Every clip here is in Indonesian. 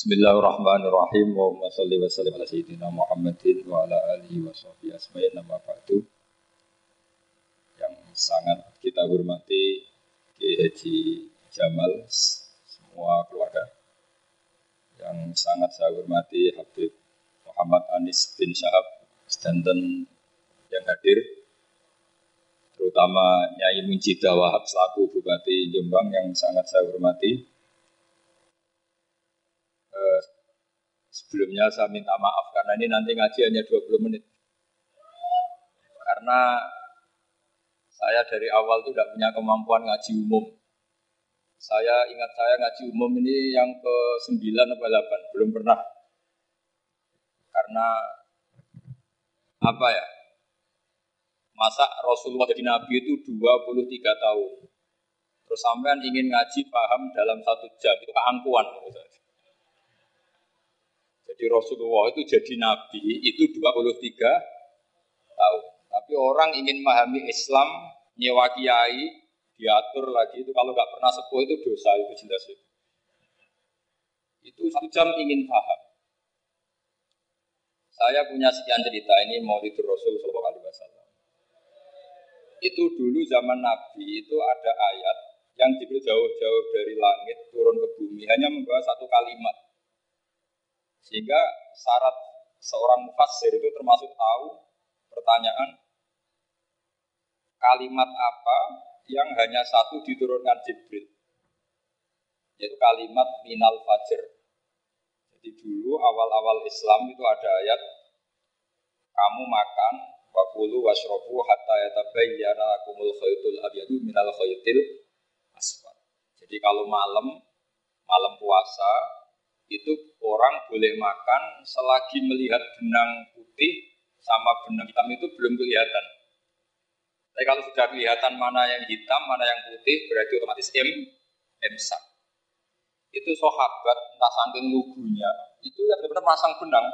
Bismillahirrahmanirrahim. Wa salli wa. Yang sangat kita hormati Ki Haji Jamal semua keluarga. Yang sangat saya hormati Habib Muhammad Anis bin Syahab Stanton yang hadir terutama Nyai Munjidah Wahab selaku Bupati Jombang yang sangat saya hormati Eh, sebelumnya saya minta maaf karena ini nanti ngaji hanya 20 menit. Karena saya dari awal itu tidak punya kemampuan ngaji umum. Saya ingat saya ngaji umum ini yang ke 9 atau 8, belum pernah. Karena apa ya? Masa Rasulullah jadi Nabi itu 23 tahun. Terus sampean ingin ngaji paham dalam satu jam, itu keangkuhan. Jadi Rasulullah itu jadi nabi itu 23 tahun. Tapi orang ingin memahami Islam, nyewa kiai, diatur lagi itu kalau nggak pernah sepuh itu dosa itu jelas itu. Itu satu jam ingin paham. Saya punya sekian cerita ini mau itu Rasul Sallallahu Alaihi Wasallam. Itu dulu zaman Nabi itu ada ayat yang jauh-jauh dari langit turun ke bumi hanya membawa satu kalimat sehingga syarat seorang mufassir itu termasuk tahu pertanyaan kalimat apa yang hanya satu diturunkan Jibril. Yaitu kalimat minal fajr. Jadi dulu awal-awal Islam itu ada ayat kamu makan wakulu wasrofu hatta yatabayyana lakumul khaytul abyadu minal khaytil asfar. Jadi kalau malam malam puasa itu orang boleh makan selagi melihat benang putih sama benang hitam itu belum kelihatan. Tapi kalau sudah kelihatan mana yang hitam, mana yang putih, berarti otomatis M, imsak. Itu sahabat entah saking lugunya, itu yang benar-benar masang benang.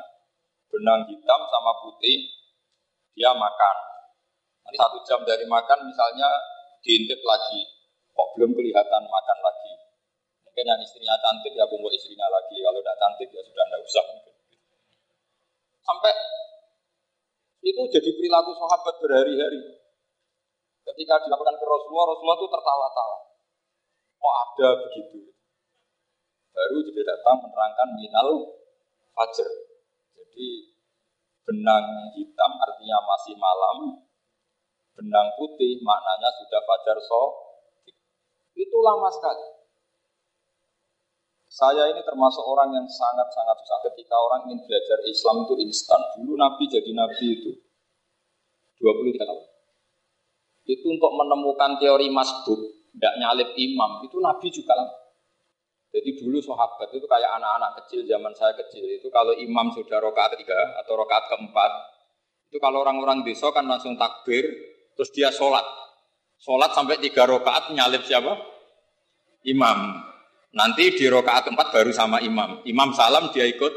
Benang hitam sama putih, dia makan. Nanti satu jam dari makan misalnya diintip lagi, kok belum kelihatan makan lagi. Mungkin yang istrinya cantik ya kumpul istrinya lagi. Kalau tidak cantik ya sudah tidak usah. Sampai itu jadi perilaku sahabat berhari-hari. Ketika dilakukan ke Rasulullah, Rasulullah itu tertawa-tawa. Oh ada begitu. Baru jadi datang menerangkan minal fajar. Jadi benang hitam artinya masih malam, benang putih maknanya sudah fajar so. Itu lama sekali. Saya ini termasuk orang yang sangat-sangat susah ketika orang ingin belajar Islam itu instan. Dulu Nabi jadi Nabi itu 23 tahun. Itu untuk menemukan teori masbuk, tidak nyalip imam, itu Nabi juga lama. Jadi dulu sahabat itu kayak anak-anak kecil zaman saya kecil itu kalau imam sudah rokaat ketiga atau rokaat keempat itu kalau orang-orang desa kan langsung takbir terus dia sholat sholat sampai tiga rokaat nyalip siapa imam Nanti di rokaat keempat baru sama imam. Imam salam dia ikut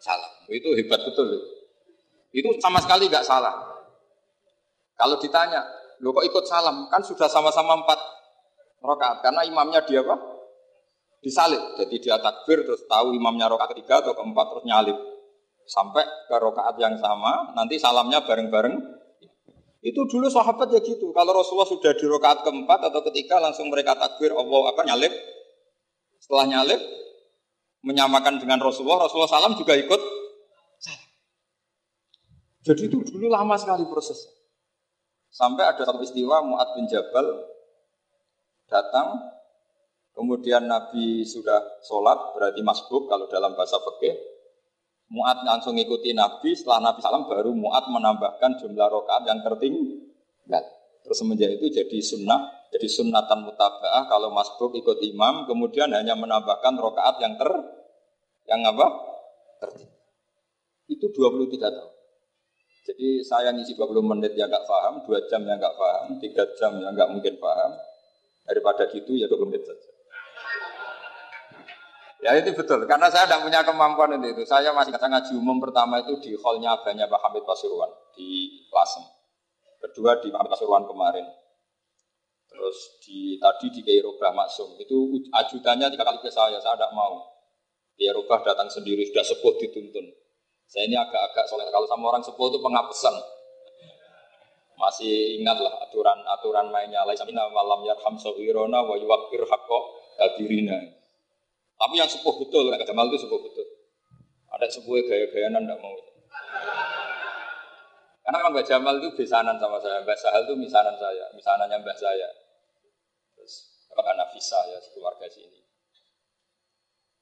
salam. Itu hebat betul. Itu sama sekali nggak salah. Kalau ditanya, lo kok ikut salam? Kan sudah sama-sama empat rokaat. Karena imamnya dia apa? Disalib. Jadi dia takbir terus tahu imamnya rokaat ketiga atau keempat terus nyalip. Sampai ke rokaat yang sama, nanti salamnya bareng-bareng. Itu dulu sahabat ya gitu. Kalau Rasulullah sudah di rokaat keempat atau ketiga langsung mereka takbir Allah apa nyalip setelah nyalip menyamakan dengan Rasulullah, Rasulullah SAW juga ikut salam. Jadi itu dulu lama sekali prosesnya. Sampai ada satu istiwa Mu'ad bin Jabal datang, kemudian Nabi sudah sholat, berarti masbuk kalau dalam bahasa fikih. Mu'ad langsung ikuti Nabi, setelah Nabi salam baru Mu'ad menambahkan jumlah rokaat yang tertinggal. Terus semenjak itu jadi sunnah Jadi sunatan mutaba'ah kalau masbuk ikut imam, kemudian hanya menambahkan rokaat yang ter, yang apa? Tertib. Itu 23 tahun. Jadi saya ngisi 20 menit yang nggak paham, 2 jam yang nggak paham, 3 jam yang nggak mungkin paham. Daripada gitu ya 20 menit saja. Ya itu betul, karena saya tidak punya kemampuan untuk itu. Saya masih kata ngaji umum pertama itu di hallnya banyak Pak Hamid Pasuruan di Lasem. Kedua di Hamid Pasuruan kemarin. Terus di tadi di Kairoba Maksum itu ajudannya tiga kali ke saya, saya tidak mau. Kairoba datang sendiri sudah sepuh dituntun. Saya ini agak-agak soalnya kalau sama orang sepuh itu pengapesan. Masih ingat lah aturan-aturan mainnya. Laisamina malam yarham sawirona wa yuwakir kabirina. Tapi yang sepuh betul, Kak Jamal itu sepuh betul. Ada sepuh gaya-gayaan tidak mau. Karena Mbak Mbak Jamal itu besanan sama saya, Mbak Sahal itu misanan saya, misanannya Mbak saya. Karena visa ya keluarga sini.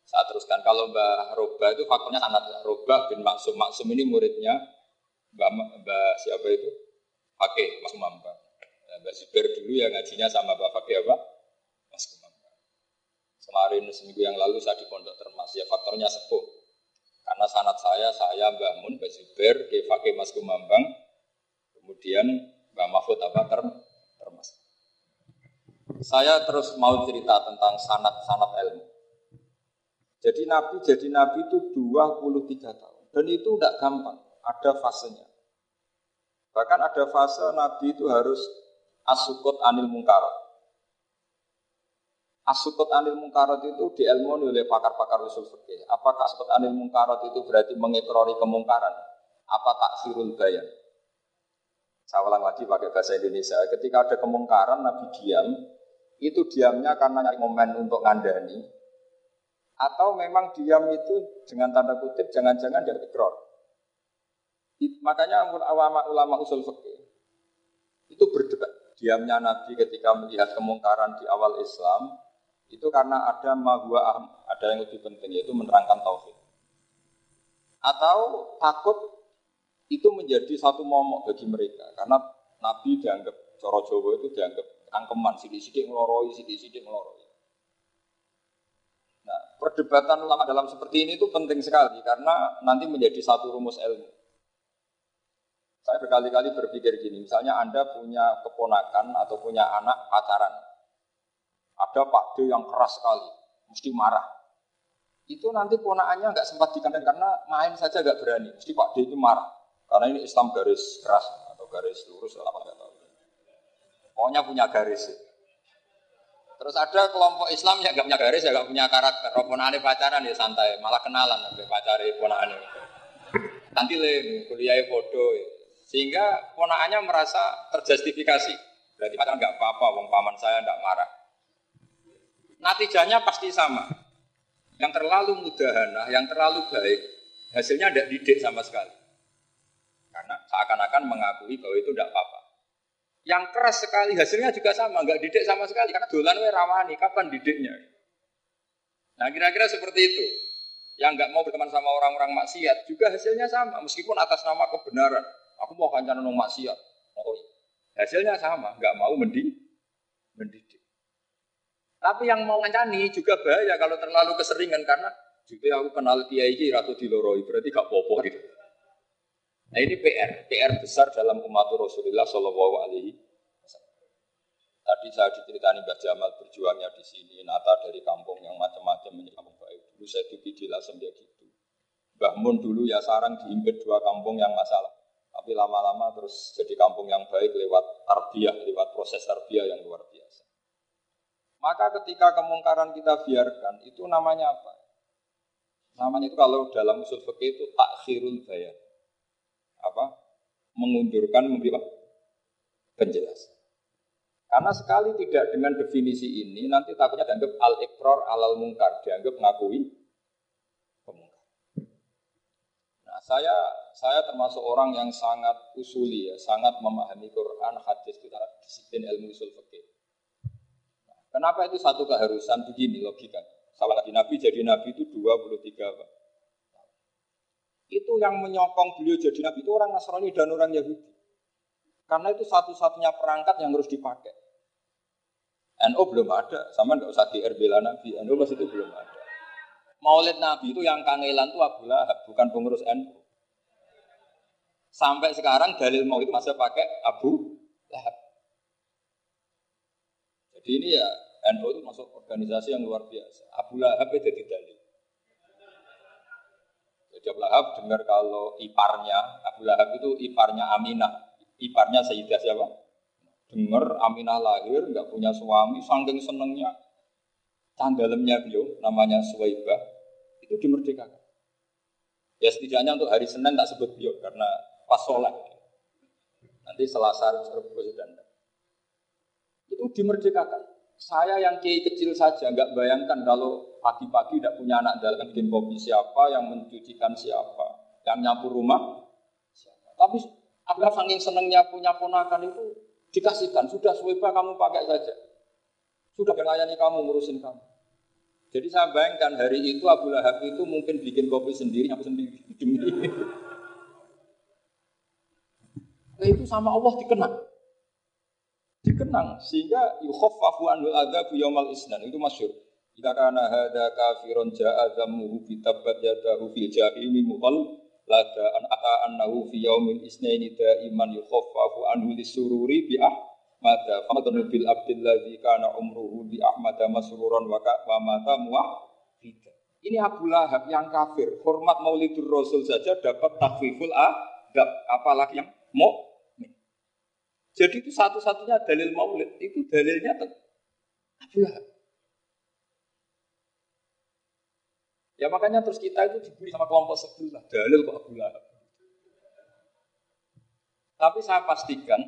Saya teruskan kalau Mbak Roba itu faktornya sangat Roba bin Maksum. Maksum ini muridnya Mbak, Mbak siapa itu? Fakih, Mas Mamba. Mbak Zubair dulu ya ngajinya sama Mbak Fakih apa? Mas Kemarin seminggu yang lalu saya di Pondok Termas, ya faktornya sepuh. Karena sanat saya, saya Mbah Mun, Mbah Zuber, Fakih Mas Kumambang, kemudian Mbah Mahfud apa ter Termas. Saya terus mau cerita tentang sanat-sanat ilmu. Jadi Nabi jadi Nabi itu 23 tahun. Dan itu tidak gampang, ada fasenya. Bahkan ada fase Nabi itu harus asukut anil mungkarat. Asukut anil mungkarot itu diilmoni oleh pakar-pakar usul fikih. Apakah asukut anil mungkarot itu berarti mengekrori kemungkaran? Apa taksirul bayan? Saya ulang lagi pakai bahasa Indonesia. Ketika ada kemungkaran, Nabi diam. Itu diamnya karena nyari momen untuk ngandani. Atau memang diam itu dengan tanda kutip jangan-jangan dari ikror. Makanya ulama-ulama usul fikih itu berdebat. Diamnya Nabi ketika melihat kemungkaran di awal Islam itu karena ada mahwa ada yang lebih penting yaitu menerangkan tauhid. Atau takut itu menjadi satu momok bagi mereka karena Nabi dianggap coro Jawa itu dianggap angkeman sidik-sidik ngeloroi, sidik-sidik ngeloroi. Nah, perdebatan ulama dalam seperti ini itu penting sekali karena nanti menjadi satu rumus ilmu. Saya berkali-kali berpikir gini, misalnya Anda punya keponakan atau punya anak pacaran, ada Pak D yang keras sekali, mesti marah. Itu nanti ponaannya nggak sempat dikandang karena main saja nggak berani. Mesti Pak D itu marah. Karena ini Islam garis keras atau garis lurus apa nggak tahu. Pokoknya punya garis. Terus ada kelompok Islam yang nggak punya garis, ya nggak punya karakter. Ponaannya pacaran ya santai, malah kenalan sampai pacari ponaannya. Nanti le kuliahnya bodoh. Ya. Sehingga ponaannya merasa terjustifikasi. Berarti pacaran nggak apa-apa, wong paman saya nggak marah natijahnya pasti sama. Yang terlalu mudahanah, yang terlalu baik, hasilnya tidak didik sama sekali. Karena seakan-akan mengakui bahwa itu tidak apa-apa. Yang keras sekali hasilnya juga sama, nggak didik sama sekali. Karena dolan we rawani, kapan didiknya? Nah kira-kira seperti itu. Yang nggak mau berteman sama orang-orang maksiat juga hasilnya sama, meskipun atas nama kebenaran. Aku mau kancanan maksiat. Oh, hasilnya sama, nggak mau mendidik. mendidik. Tapi yang mau ngancani juga bahaya kalau terlalu keseringan karena juga aku kenal kiai ini ratu diloroi berarti gak popo gitu. Nah ini PR, PR besar dalam umat Rasulullah Shallallahu Alaihi Tadi saya diceritani Mbak Jamal berjuangnya di sini, Nata dari kampung yang macam-macam menjadi kampung baik. Dulu saya duki di Lasem dia gitu. Mbah Mun dulu ya sarang diimpit dua kampung yang masalah. Tapi lama-lama terus jadi kampung yang baik lewat tarbiyah, lewat proses tarbiyah yang luar biasa. Maka ketika kemungkaran kita biarkan, itu namanya apa? Namanya itu kalau dalam usul fikih itu takhirul bayan. Apa? Mengundurkan memberi penjelasan. Karena sekali tidak dengan definisi ini, nanti takutnya dianggap al-iqrar alal mungkar, dianggap mengakui pemungkar. Nah, saya saya termasuk orang yang sangat usuli ya, sangat memahami Quran, hadis, itu disiplin ilmu usul fikih. Kenapa itu satu keharusan begini logika? Salah lagi Nabi jadi Nabi itu 23 apa? Itu yang menyokong beliau jadi Nabi itu orang Nasrani dan orang Yahudi. Karena itu satu-satunya perangkat yang harus dipakai. NU belum ada, sama nggak usah di bela Nabi. NU pas itu belum ada. Maulid Nabi itu yang kangelan itu Abu Lahab, bukan pengurus NU. Sampai sekarang dalil maulid masih pakai Abu Lahab. Jadi ini ya NU itu masuk organisasi yang luar biasa. Abu Lahab itu jadi dalil. Jadi Abu Lahab dengar kalau iparnya, Abu Lahab itu iparnya Aminah. Iparnya Sayyidah siapa? Dengar Aminah lahir, nggak punya suami, saking senengnya tanggalemnya beliau, namanya Suwaibah, itu dimerdekakan. Ya setidaknya untuk hari Senin tak sebut beliau karena pas sholat. Nanti Selasa Rebus dan itu dimerdekakan. Saya yang kiai kecil saja nggak bayangkan kalau pagi-pagi tidak punya anak dalam bikin kopi siapa, yang mencucikan siapa, yang nyapu rumah siapa. Tapi Abdullah saking senengnya punya ponakan itu dikasihkan, sudah suweba kamu pakai saja. Sudah melayani kamu, ngurusin kamu. Jadi saya bayangkan hari itu Abu Lahab itu mungkin bikin kopi sendiri, nyapu sendiri. Nah, itu sama Allah dikenal dikenang sehingga yukhaffafu anul adzabu yaumal isnan itu masyhur. Jika kana hada kafirun ja'a dhammuhu bi tabbat yadahu fil lada an ata annahu fi yaumil isnaini daiman yukhaffafu anhu lisururi bi ahmada famadun bil abdil ladzi kana umruhu bi ahmada masruran wa wa mata muwahhida. Ini Abu Lahab yang kafir, hormat Maulidur Rasul saja dapat takfiful adab, apalagi yang mau jadi itu satu-satunya dalil maulid. Itu dalilnya Abu Lahab. Ya makanya terus kita itu diberi sama kelompok sebelah. Dalil kok Abu Lahab. Tapi saya pastikan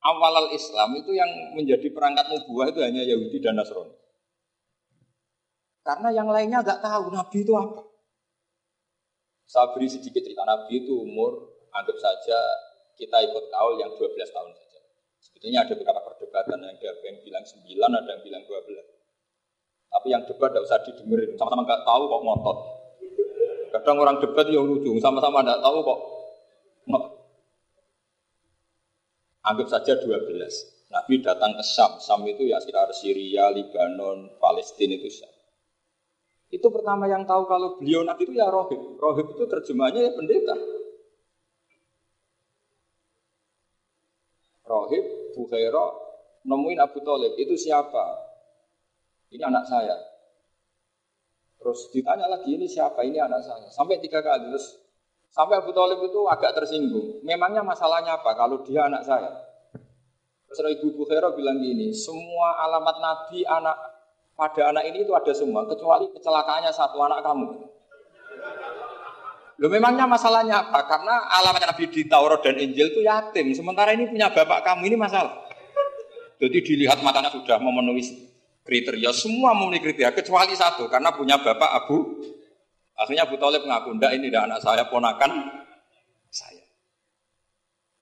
awal Islam itu yang menjadi perangkat nubuah itu hanya Yahudi dan Nasrani. Karena yang lainnya nggak tahu Nabi itu apa. Saya beri sedikit cerita Nabi itu umur anggap saja kita ikut kaul yang 12 tahun saja. Sebetulnya ada beberapa perdebatan ada yang bilang 9, ada yang bilang 12. Tapi yang debat tidak usah didengerin, sama-sama nggak tahu kok ngotot. Kadang orang debat yang lucu, sama-sama nggak tahu kok ngotot. Anggap saja 12. Nabi datang ke Syam. Syam itu ya sekitar Syria, Libanon, Palestina itu Syam. Itu pertama yang tahu kalau beliau Nabi itu ya rohib. Rohib itu terjemahnya ya pendeta. Rohib, Bukhaira, nemuin Abu Talib, itu siapa? Ini anak saya. Terus ditanya lagi, ini siapa? Ini anak saya. Sampai tiga kali, terus sampai Abu Talib itu agak tersinggung. Memangnya masalahnya apa kalau dia anak saya? Terus Ibu Bukhaira bilang gini, semua alamat Nabi anak pada anak ini itu ada semua, kecuali kecelakaannya satu anak kamu. Lo memangnya masalahnya apa? Karena alamat Nabi di Taurat dan Injil itu yatim. Sementara ini punya bapak kamu ini masalah. Jadi dilihat matanya sudah memenuhi kriteria. Semua memenuhi kriteria kecuali satu karena punya bapak Abu. Akhirnya Abu Talib mengaku, ndak ini anak saya ponakan saya.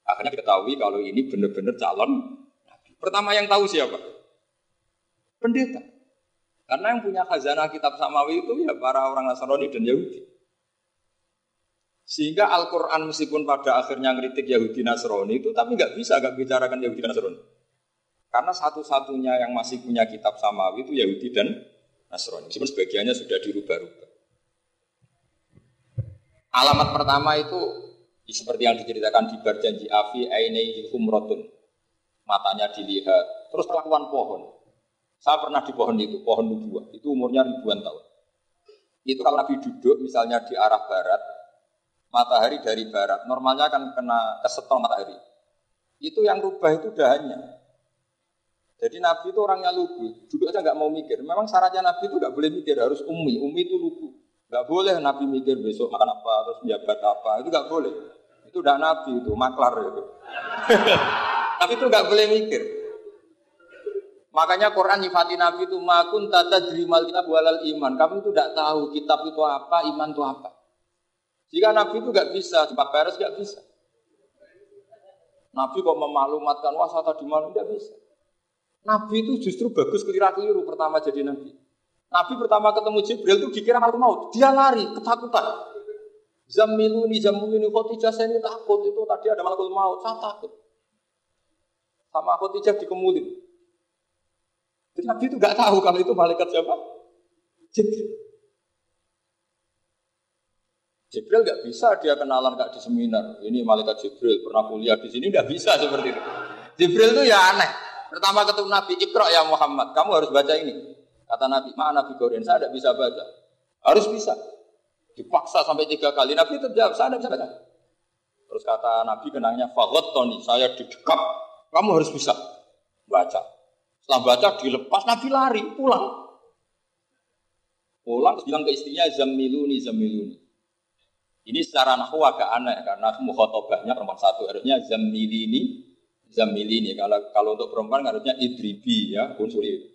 Akhirnya diketahui kalau ini benar-benar calon. Pertama yang tahu siapa? Pendeta. Karena yang punya khazanah kitab samawi itu ya para orang Nasrani dan Yahudi. Sehingga Al-Quran meskipun pada akhirnya ngeritik Yahudi Nasrani itu tapi nggak bisa nggak bicarakan Yahudi Nasrani. Karena satu-satunya yang masih punya kitab samawi itu Yahudi dan Nasrani. Meskipun sebagiannya sudah dirubah-rubah. Alamat pertama itu seperti yang diceritakan di berjanji Afi Ainei Humrotun. Matanya dilihat. Terus perlakuan pohon. Saya pernah di pohon itu, pohon nubuah. Itu umurnya ribuan tahun. Itu kalau Nabi duduk misalnya di arah barat, matahari dari barat. Normalnya akan kena kesetong matahari. Itu yang rubah itu dahannya. Jadi Nabi itu orangnya lugu, duduk aja nggak mau mikir. Memang syaratnya Nabi itu nggak boleh mikir, harus umi. Umi itu lugu. Nggak boleh Nabi mikir besok makan apa, terus menjabat apa. Itu nggak boleh. Itu udah Nabi itu, maklar itu. Tapi itu nggak boleh mikir. Makanya Quran nyifati Nabi itu makun tata jerimal kitab walal iman. Kamu itu tidak tahu kitab itu apa, iman itu apa. Jika Nabi itu gak bisa, cepat beres gak bisa. Nabi kok memaklumatkan wasata di mana tidak bisa. Nabi itu justru bagus keliru-keliru pertama jadi Nabi. Nabi pertama ketemu Jibril itu dikira malu maut. Dia lari, ketakutan. Zamiluni, zamiluni, khotijah saya ini takut. Itu tadi ada malakul maut, saya takut. Sama khotijah dikemulin. Jadi Nabi itu nggak tahu kalau itu malaikat siapa? Jibril. Jibril nggak bisa dia kenalan kak di seminar. Ini malaikat Jibril pernah kuliah di sini nggak bisa seperti itu. Jibril itu ya aneh. Pertama ketemu Nabi, Iqra ya Muhammad, kamu harus baca ini. Kata Nabi, mana Nabi Korean, saya tidak bisa baca. Harus bisa. Dipaksa sampai tiga kali. Nabi itu jawab, saya tidak bisa baca. Terus kata Nabi kenangnya, Fagot Tony, saya didekap. Kamu harus bisa baca. Setelah baca dilepas, Nabi lari, pulang. Pulang, terus bilang ke istrinya, Zamiluni, Zamiluni. Ini secara nahu agak aneh, karena mukhotobahnya perempuan satu. Harusnya Zamilini, Zamilini. Kalau kalau untuk perempuan harusnya Idribi, ya, unsur itu.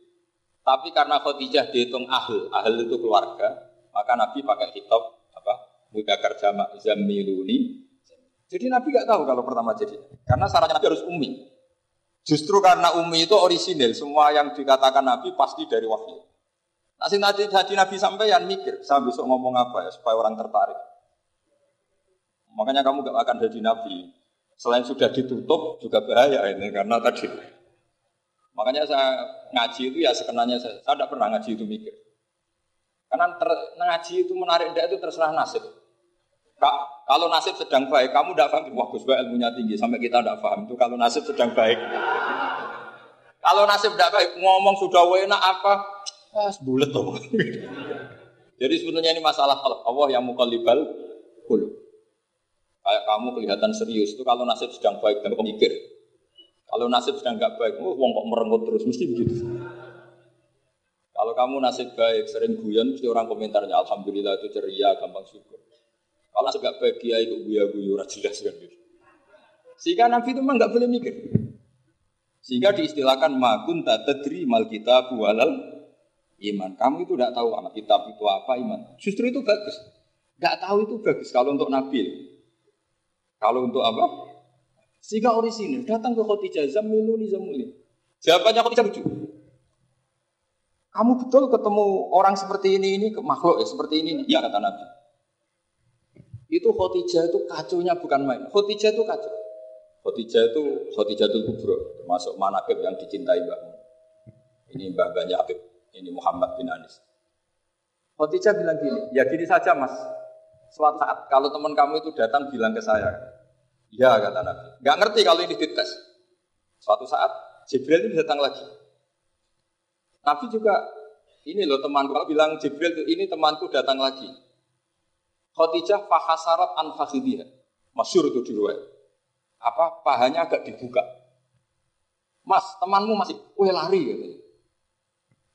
Tapi karena Khadijah dihitung ahl, ahl itu keluarga, maka Nabi pakai kitab apa? Mudakar jamak Zamiluni. Jadi Nabi nggak tahu kalau pertama jadi. Karena syaratnya Nabi harus umi. Justru karena umi itu orisinil, semua yang dikatakan Nabi pasti dari wahyu. Nasi nanti jadi Nabi sampai yang mikir, saya besok ngomong apa ya supaya orang tertarik. Makanya kamu gak akan jadi Nabi. Selain sudah ditutup juga bahaya ini karena tadi Makanya saya ngaji itu ya sekenanya saya, saya tidak pernah ngaji itu mikir. Karena ter, ngaji itu menarik tidak itu terserah nasib. Kak, kalau nasib sedang baik, kamu tidak paham, wah Gus ilmunya tinggi, sampai kita tidak paham itu kalau nasib sedang baik. kalau nasib tidak baik, ngomong sudah enak apa, ah, bulet tuh. Jadi sebenarnya ini masalah Allah yang mukallibal kulu. Kayak kamu kelihatan serius itu kalau nasib sedang baik dan mikir. Kalau nasib sedang nggak baik, oh, wong kok merenggut terus, mesti begitu. Kalau kamu nasib baik, sering guyon, mesti orang komentarnya, Alhamdulillah itu ceria, gampang syukur. Kalau nasib nggak baik, ya itu guya-guyu, jelas kan gitu. Sehingga Nabi itu memang nggak boleh mikir. Sehingga diistilahkan makun tadri mal kita bualal iman. Kamu itu tidak tahu anak kitab itu apa iman. Justru itu bagus. Nggak tahu itu bagus kalau untuk Nabi. Kalau untuk apa? Sehingga orisinil datang ke Khadijah zamiluni zamuli. Jawabannya Khadijah lucu. Kamu betul ketemu orang seperti ini ini makhluk ya seperti ini. Ya kata Nabi. Itu Khadijah itu kacunya bukan main. Khadijah itu kacau. Khadijah itu Khadijah itu kubro termasuk manakib yang dicintai Mbak. Ini Mbak Banyak Habib. Ini Muhammad bin Anis. Khadijah bilang gini, ya gini saja mas. Suatu saat kalau teman kamu itu datang bilang ke saya, Ya kata Nabi. Gak ngerti kalau ini dites. Suatu saat Jibril ini datang lagi. Nabi juga ini loh temanku. Kalau bilang Jibril ini temanku datang lagi. Khotijah fahasarat an fakhidiyah. Masyur itu di luar. Apa pahanya agak dibuka. Mas, temanmu masih, weh lari gitu.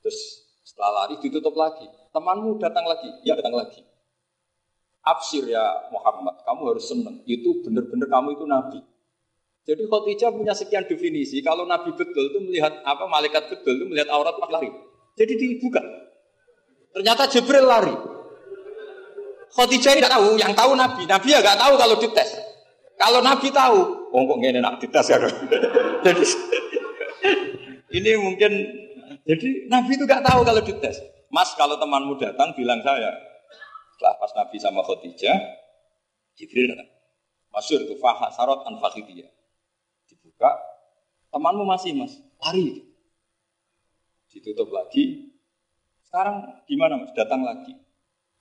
Terus setelah lari ditutup lagi. Temanmu datang lagi, ya datang lagi. Absir ya Muhammad, kamu harus senang. Itu benar-benar kamu itu nabi. Jadi Khadijah punya sekian definisi. Kalau nabi betul itu melihat apa malaikat betul itu melihat aurat lari. Jadi dibuka. Ternyata Jibril lari. Khadijah tidak tahu, yang tahu nabi. Nabi ya nggak tahu kalau dites. Kalau nabi tahu, oh kok gini nak dites ya. jadi ini mungkin jadi nabi itu nggak tahu kalau dites. Mas kalau temanmu datang bilang saya, setelah pas Nabi sama Khadijah, Jibril datang. Masyur itu fahak sarot an. Dibuka, temanmu masih mas, lari. Ditutup lagi. Sekarang gimana mas? Datang lagi.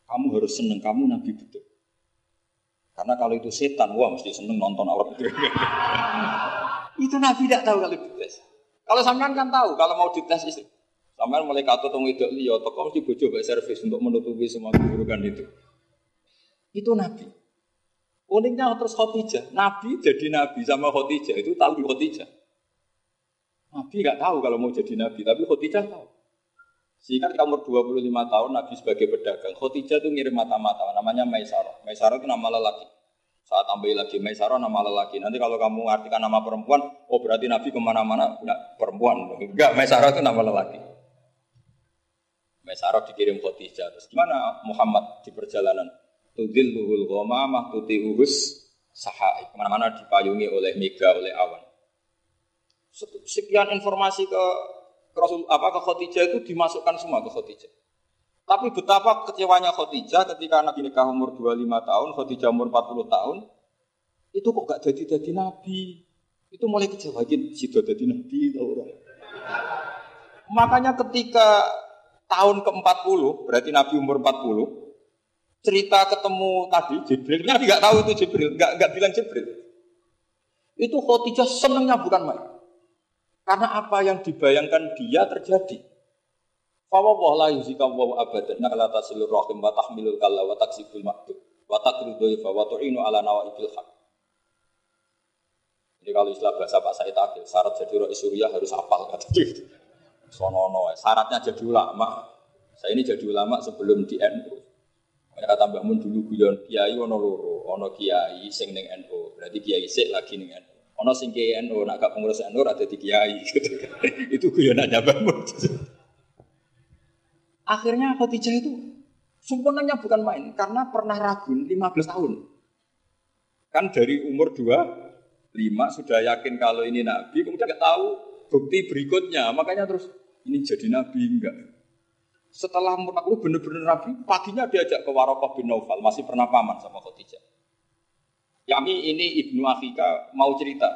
Kamu harus seneng, kamu Nabi betul. Karena kalau itu setan, wah mesti seneng nonton orang itu. itu Nabi tidak tahu kalau dites. Kalau sampean kan tahu, kalau mau dites istri. Sampai mulai kata tong itu liya toko mesti bojo mbek servis untuk menutupi semua keburukan itu. Itu nabi. Uniknya terus Khotijah, nabi jadi nabi sama Khotijah itu tahu Khotijah. Nabi nggak tahu kalau mau jadi nabi, tapi Khotijah tahu. Sehingga ketika umur 25 tahun Nabi sebagai pedagang, Khotijah itu ngirim mata-mata, namanya Maisarah. Maisarah itu nama lelaki. Saat tambahin lagi Maisarah nama lelaki. Nanti kalau kamu artikan nama perempuan, oh berarti Nabi ke mana-mana punya perempuan. Enggak, Maisarah itu nama lelaki. Mesarok dikirim Khadijah. Terus gimana Muhammad di perjalanan? Tudil luhul ghamamah uhus sahai. Ke mana-mana dipayungi oleh mega, oleh awan. Sekian informasi ke, ke Rasul apa ke Khadijah itu dimasukkan semua ke Khadijah. Tapi betapa kecewanya Khadijah ketika Nabi nikah umur 25 tahun, Khadijah umur 40 tahun, itu kok gak jadi-jadi Nabi. Itu mulai kecewa gitu, jadi Nabi, tau orang. Makanya ketika tahun ke-40, berarti Nabi umur 40, cerita ketemu tadi Jibril, Nabi nggak tahu itu Jibril, nggak nggak bilang Jibril. Itu Khotijah senengnya bukan main. Karena apa yang dibayangkan dia terjadi. Fawwah la yuzika wa abadan la tasilur rahim wa tahmilul kalla wa taksibul maktub wa taqridu wa tu'inu ala nawaibil haq. Jadi kalau istilah bahasa Pak Said Akil, syarat jadi roh Suriah harus hafal kata gitu. Sonono, syaratnya jadi ulama. Saya ini jadi ulama sebelum di NU. Kata Mbak Mun dulu guyon kiai ono loro, ono kiai sing ning NU, berarti kiai sik lagi ning NU. Ono sing kiai NU, nak gak pengurus NU ada di kiai. Itu guyonannya Mbak Mun. Akhirnya Khadijah itu sempurnanya bukan main karena pernah ragu 15 tahun. Kan dari umur 2 5 sudah yakin kalau ini nabi, kemudian nggak tahu bukti berikutnya. Makanya terus ini jadi nabi enggak. Setelah 40 benar-benar nabi, paginya diajak ke Warokoh bin Naufal, masih pernah paman sama Khadijah. Yami ini Ibnu Afika mau cerita.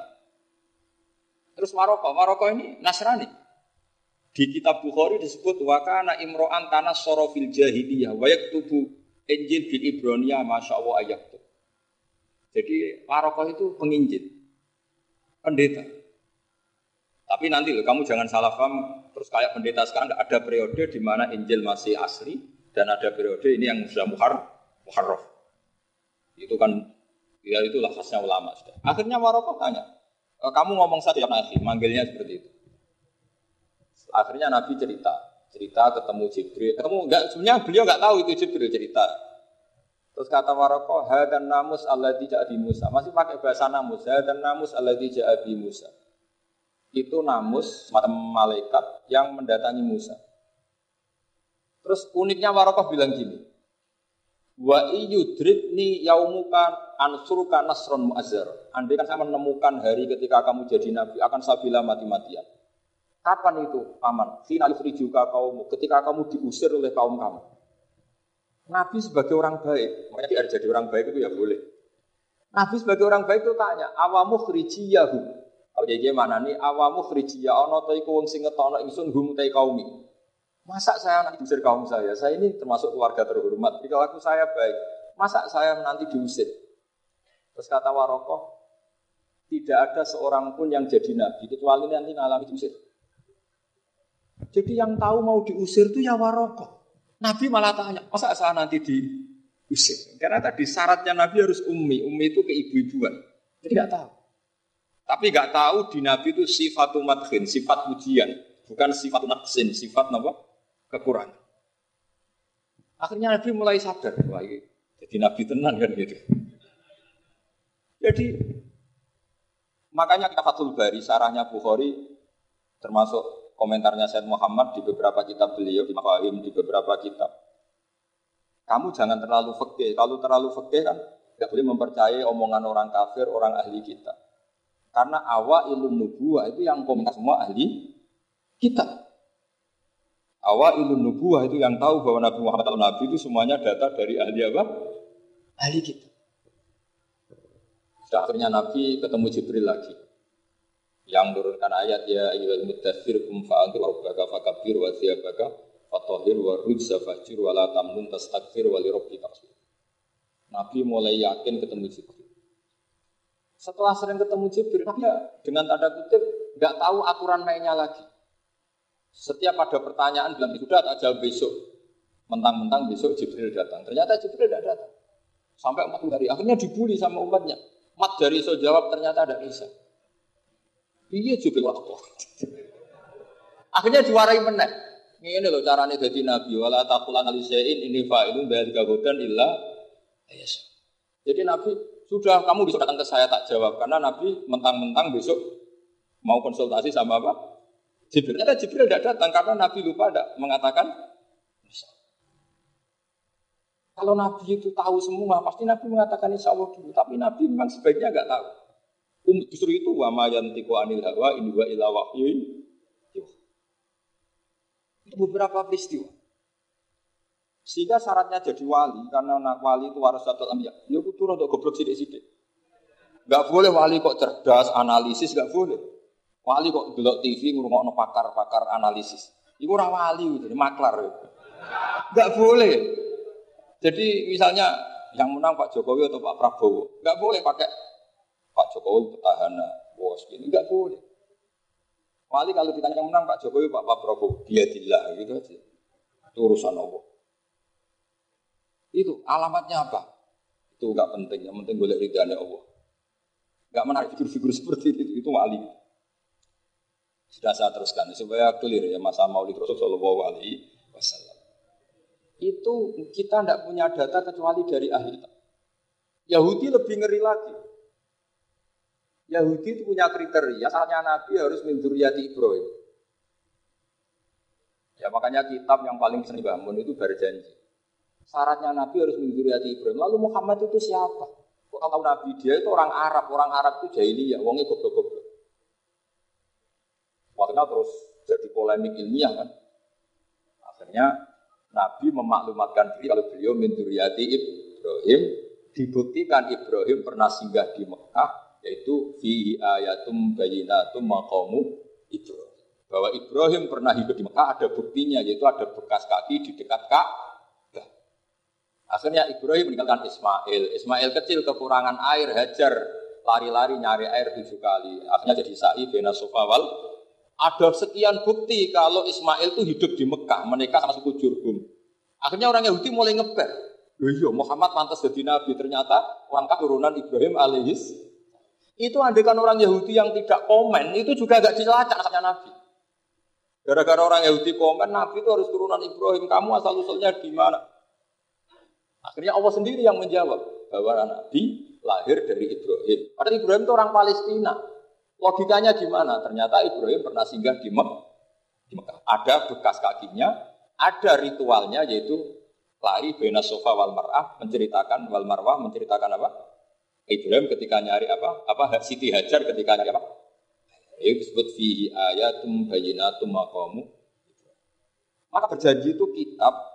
Terus Warokoh, Warokoh ini Nasrani. Di kitab Bukhari disebut wakana imro'an tanah sorofil jahiliyah wayak tubuh Injil bil Ibronia masya Allah ayat. Jadi Warokoh itu penginjil, pendeta. Tapi nanti loh, kamu jangan salah paham terus kayak pendeta sekarang ada periode di mana Injil masih asli dan ada periode ini yang sudah muhar, muharraf. Itu kan ya itulah khasnya ulama sudah. Akhirnya Warokoh tanya, e, kamu ngomong saja Nabi, manggilnya seperti itu. Akhirnya Nabi cerita, cerita ketemu Jibril. Ketemu enggak sebenarnya beliau enggak tahu itu Jibril cerita. Terus kata Waroko, hadan namus Allah tidak di Musa. Masih pakai bahasa namus, hadan namus Allah tidak di Musa. Itu namus, semacam malaikat yang mendatangi Musa. Terus uniknya Waroko bilang gini, Wa iyudribni yaumuka ansurka nasron mu'azzar. Andai kan saya menemukan hari ketika kamu jadi nabi, akan saya bilang mati-matian. Kapan itu, paman? Fina juga kaum ketika kamu diusir oleh kaum kamu. Nabi sebagai orang baik, makanya dia jadi orang baik itu ya boleh. Nabi sebagai orang baik itu tanya, awamu khrijiyahu. Kalau dia mana nih, awamu khrijiyah, ono to iku wong sing ngetokno ingsun hum te kaumi. Masa saya nanti diusir kaum saya? Saya ini termasuk keluarga terhormat. Jika aku saya baik, masa saya nanti diusir? Terus kata Warokoh, tidak ada seorang pun yang jadi nabi kecuali nanti ngalami diusir. Jadi yang tahu mau diusir itu ya waroko. Nabi malah tanya, masa saya nanti diusir? Karena tadi syaratnya Nabi harus ummi. Ummi itu keibu-ibuan. Jadi nggak tahu. Tapi nggak tahu di Nabi itu sifat umatkin, sifat ujian. Bukan sifat naksin, sifat apa? Kekurangan. Akhirnya Nabi mulai sadar. Wah, jadi Nabi tenan kan gitu. Jadi makanya kita Fathul Bari, sarahnya Bukhari termasuk komentarnya Said Muhammad di beberapa kitab beliau, di Mafahim, di beberapa kitab. Kamu jangan terlalu fakih. Kalau terlalu fakih kan tidak boleh mempercayai omongan orang kafir, orang ahli kita. Karena awal ilmu nubuah itu yang komentar semua ahli kita. Awal ilmu nubuah itu yang tahu bahwa Nabi Muhammad al Nabi itu semuanya data dari ahli apa? Ahli kita. Sudah akhirnya Nabi ketemu Jibril lagi yang menurunkan ayat ya ayyuhal mudaththir kum fa'anzir rabbaka fakabbir wa thiyabaka fatahhir wa rujza fajir wa la tamnun tastakfir wa li rabbika Nabi mulai yakin ketemu Jibril. Setelah sering ketemu Jibril, ya dengan tanda kutip nggak tahu aturan mainnya lagi. Setiap ada pertanyaan bilang sudah tak jawab besok. Mentang-mentang besok Jibril datang. Ternyata Jibril tidak datang. Sampai empat hari. Akhirnya dibully sama umatnya. Mat dari so jawab ternyata ada bisa. Iya juga waktu. Akhirnya diwarai meneh. Ini loh caranya jadi nabi. Wala takulan alisein ini fa'ilun dari gagodan illa yes. Jadi nabi sudah kamu bisa datang ke saya tak jawab karena nabi mentang-mentang besok mau konsultasi sama apa? Jibril. Ternyata Jibril tidak datang karena nabi lupa tidak mengatakan kalau Nabi itu tahu semua, pasti Nabi mengatakan insya Allah dulu. Tapi Nabi memang sebaiknya nggak tahu. Um, justru itu wa ma yantiqu anil hawa in illa wahyun Itu beberapa peristiwa. Sehingga syaratnya jadi wali karena anak wali itu satu anbiya. Ya kudu untuk goblok sidik-sidik. Gak boleh wali kok cerdas, analisis gak boleh. Wali kok delok TV ngurungokno pakar-pakar analisis. Iku ora wali, jadi maklar. Enggak boleh. Jadi misalnya yang menang Pak Jokowi atau Pak Prabowo, enggak boleh pakai Pak Jokowi petahana, bos ini enggak boleh. Wali kalau ditanya yang menang Pak Jokowi, Pak, Pak Prabowo, dia dilah gitu aja. Itu urusan Allah. Itu alamatnya apa? Itu enggak penting, yang penting boleh ridhanya Allah. Enggak menarik figur-figur seperti itu, itu wali. Sudah saya teruskan supaya clear ya masa Maulid Rasul Shallallahu Alaihi Wasallam. Itu kita tidak punya data kecuali dari ahli Yahudi lebih ngeri lagi. Yahudi itu punya kriteria, asalnya Nabi harus menduriati Ibrahim. Ya makanya kitab yang paling sering bangun itu berjanji. Syaratnya Nabi harus menduriati Ibrahim. Lalu Muhammad itu siapa? Kalau Nabi dia itu orang Arab, orang Arab itu jahiliyah, wongnya goblok-goblok. Makanya terus jadi polemik ilmiah kan. Akhirnya Nabi memaklumatkan diri kalau beliau menduriati Ibrahim, dibuktikan Ibrahim pernah singgah di Mekah, yaitu fi ayatum bayinatum maqamu Ibrahim. Bahwa Ibrahim pernah hidup di Mekah ada buktinya yaitu ada bekas kaki di dekat Ka'bah. Akhirnya Ibrahim meninggalkan Ismail. Ismail kecil kekurangan air, hajar lari-lari nyari air tujuh kali. Akhirnya jadi sa'i bena sofawal. Ada sekian bukti kalau Ismail itu hidup di Mekah, menikah sama suku Jurhum. Akhirnya orang Yahudi mulai ngeber. Iya, Muhammad pantas jadi nabi. Ternyata orang keturunan Ibrahim alaihis itu andekan orang Yahudi yang tidak komen, itu juga gak dilacak sama Nabi. Gara-gara orang Yahudi komen, Nabi itu harus turunan Ibrahim. Kamu asal usulnya di mana? Akhirnya Allah sendiri yang menjawab bahwa Nabi lahir dari Ibrahim. Padahal Ibrahim itu orang Palestina. Logikanya gimana? Ternyata Ibrahim pernah singgah di Mekah. Ada bekas kakinya, ada ritualnya yaitu lari bena sofa wal mar'ah menceritakan wal marwah menceritakan apa? Ibrahim ketika nyari apa? Apa Siti Hajar ketika nyari apa? Itu disebut fihi ayatum bayinatum maqamu. Maka berjanji itu kitab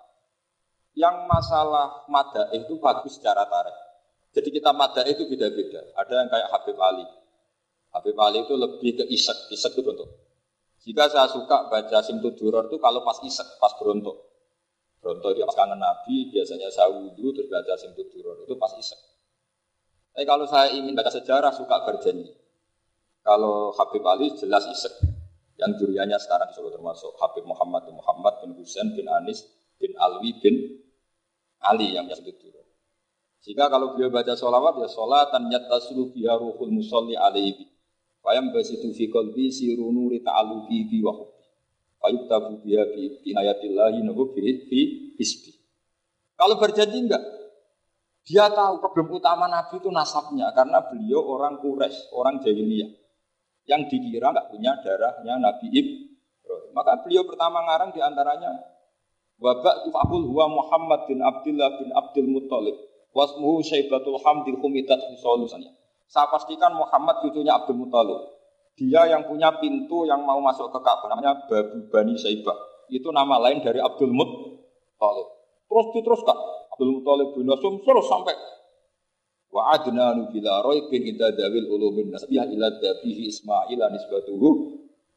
yang masalah mada itu bagus secara tarikh. Jadi kita mada itu beda-beda. Ada yang kayak Habib Ali. Habib Ali itu lebih ke isek, isek itu bentuk. Jika saya suka baca Simtud Duror itu kalau pas isek, pas berontok. Berontok itu pas kangen Nabi, biasanya saya wudhu terus baca Simtud Duror itu pas isek. Tapi kalau saya ingin baca sejarah suka berjanji. Kalau Habib Ali jelas isek. Yang duriannya sekarang disuruh termasuk Habib Muhammad bin Muhammad bin Husain bin Anis bin Alwi bin Ali yang disebut dulu. Jika kalau beliau baca sholawat ya sholatan yatasulu biha ruhul musalli alaihi. Fayam basitu fi qalbi siru nuri ta'aluki bi wa hubbi. Fayuktabu biha bi inayatillahi nahu bi isbi. Kalau berjanji enggak, dia tahu problem utama Nabi itu nasabnya karena beliau orang Quraisy, orang jahiliyah yang dikira nggak punya darahnya Nabi Ibrahim. Maka beliau pertama ngarang di antaranya Wabak tufabul huwa Muhammad bin Abdullah bin Abdul Muttalib wasmuhu Syaibatul Hamdil Humidat Solusannya. Saya pastikan Muhammad cucunya Abdul Muttalib. Dia yang punya pintu yang mau masuk ke Ka'bah namanya Babu Bani Saibah. Itu nama lain dari Abdul Muttalib. Terus diteruskan Abdul Muthalib bin Nasum terus sampai wa adnanu bila bin idza dawil ulumin nasbiyah ila dabihi Ismail nisbatuhu